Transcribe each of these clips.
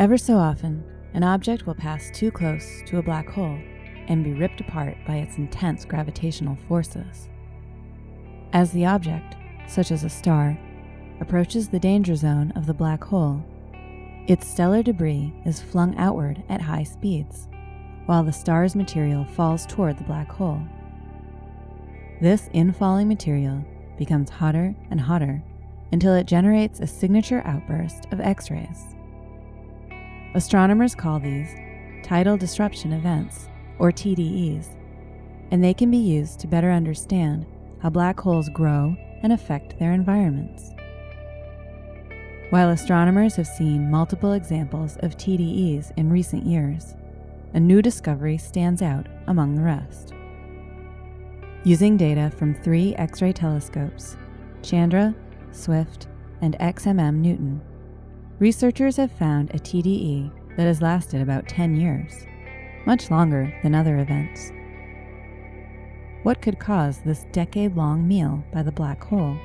Ever so often, an object will pass too close to a black hole and be ripped apart by its intense gravitational forces. As the object, such as a star, approaches the danger zone of the black hole, its stellar debris is flung outward at high speeds, while the star's material falls toward the black hole. This infalling material becomes hotter and hotter until it generates a signature outburst of X rays. Astronomers call these tidal disruption events, or TDEs, and they can be used to better understand how black holes grow and affect their environments. While astronomers have seen multiple examples of TDEs in recent years, a new discovery stands out among the rest. Using data from three X ray telescopes, Chandra, Swift, and XMM Newton, researchers have found a TDE that has lasted about 10 years, much longer than other events. What could cause this decade long meal by the black hole?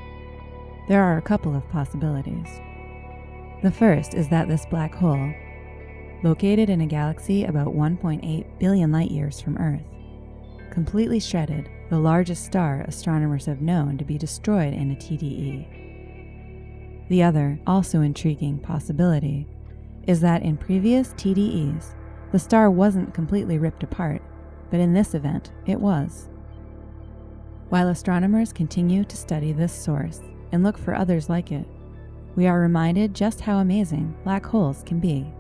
There are a couple of possibilities. The first is that this black hole, located in a galaxy about 1.8 billion light years from Earth, completely shredded the largest star astronomers have known to be destroyed in a TDE. The other, also intriguing possibility is that in previous TDEs, the star wasn't completely ripped apart, but in this event, it was. While astronomers continue to study this source and look for others like it, we are reminded just how amazing black holes can be.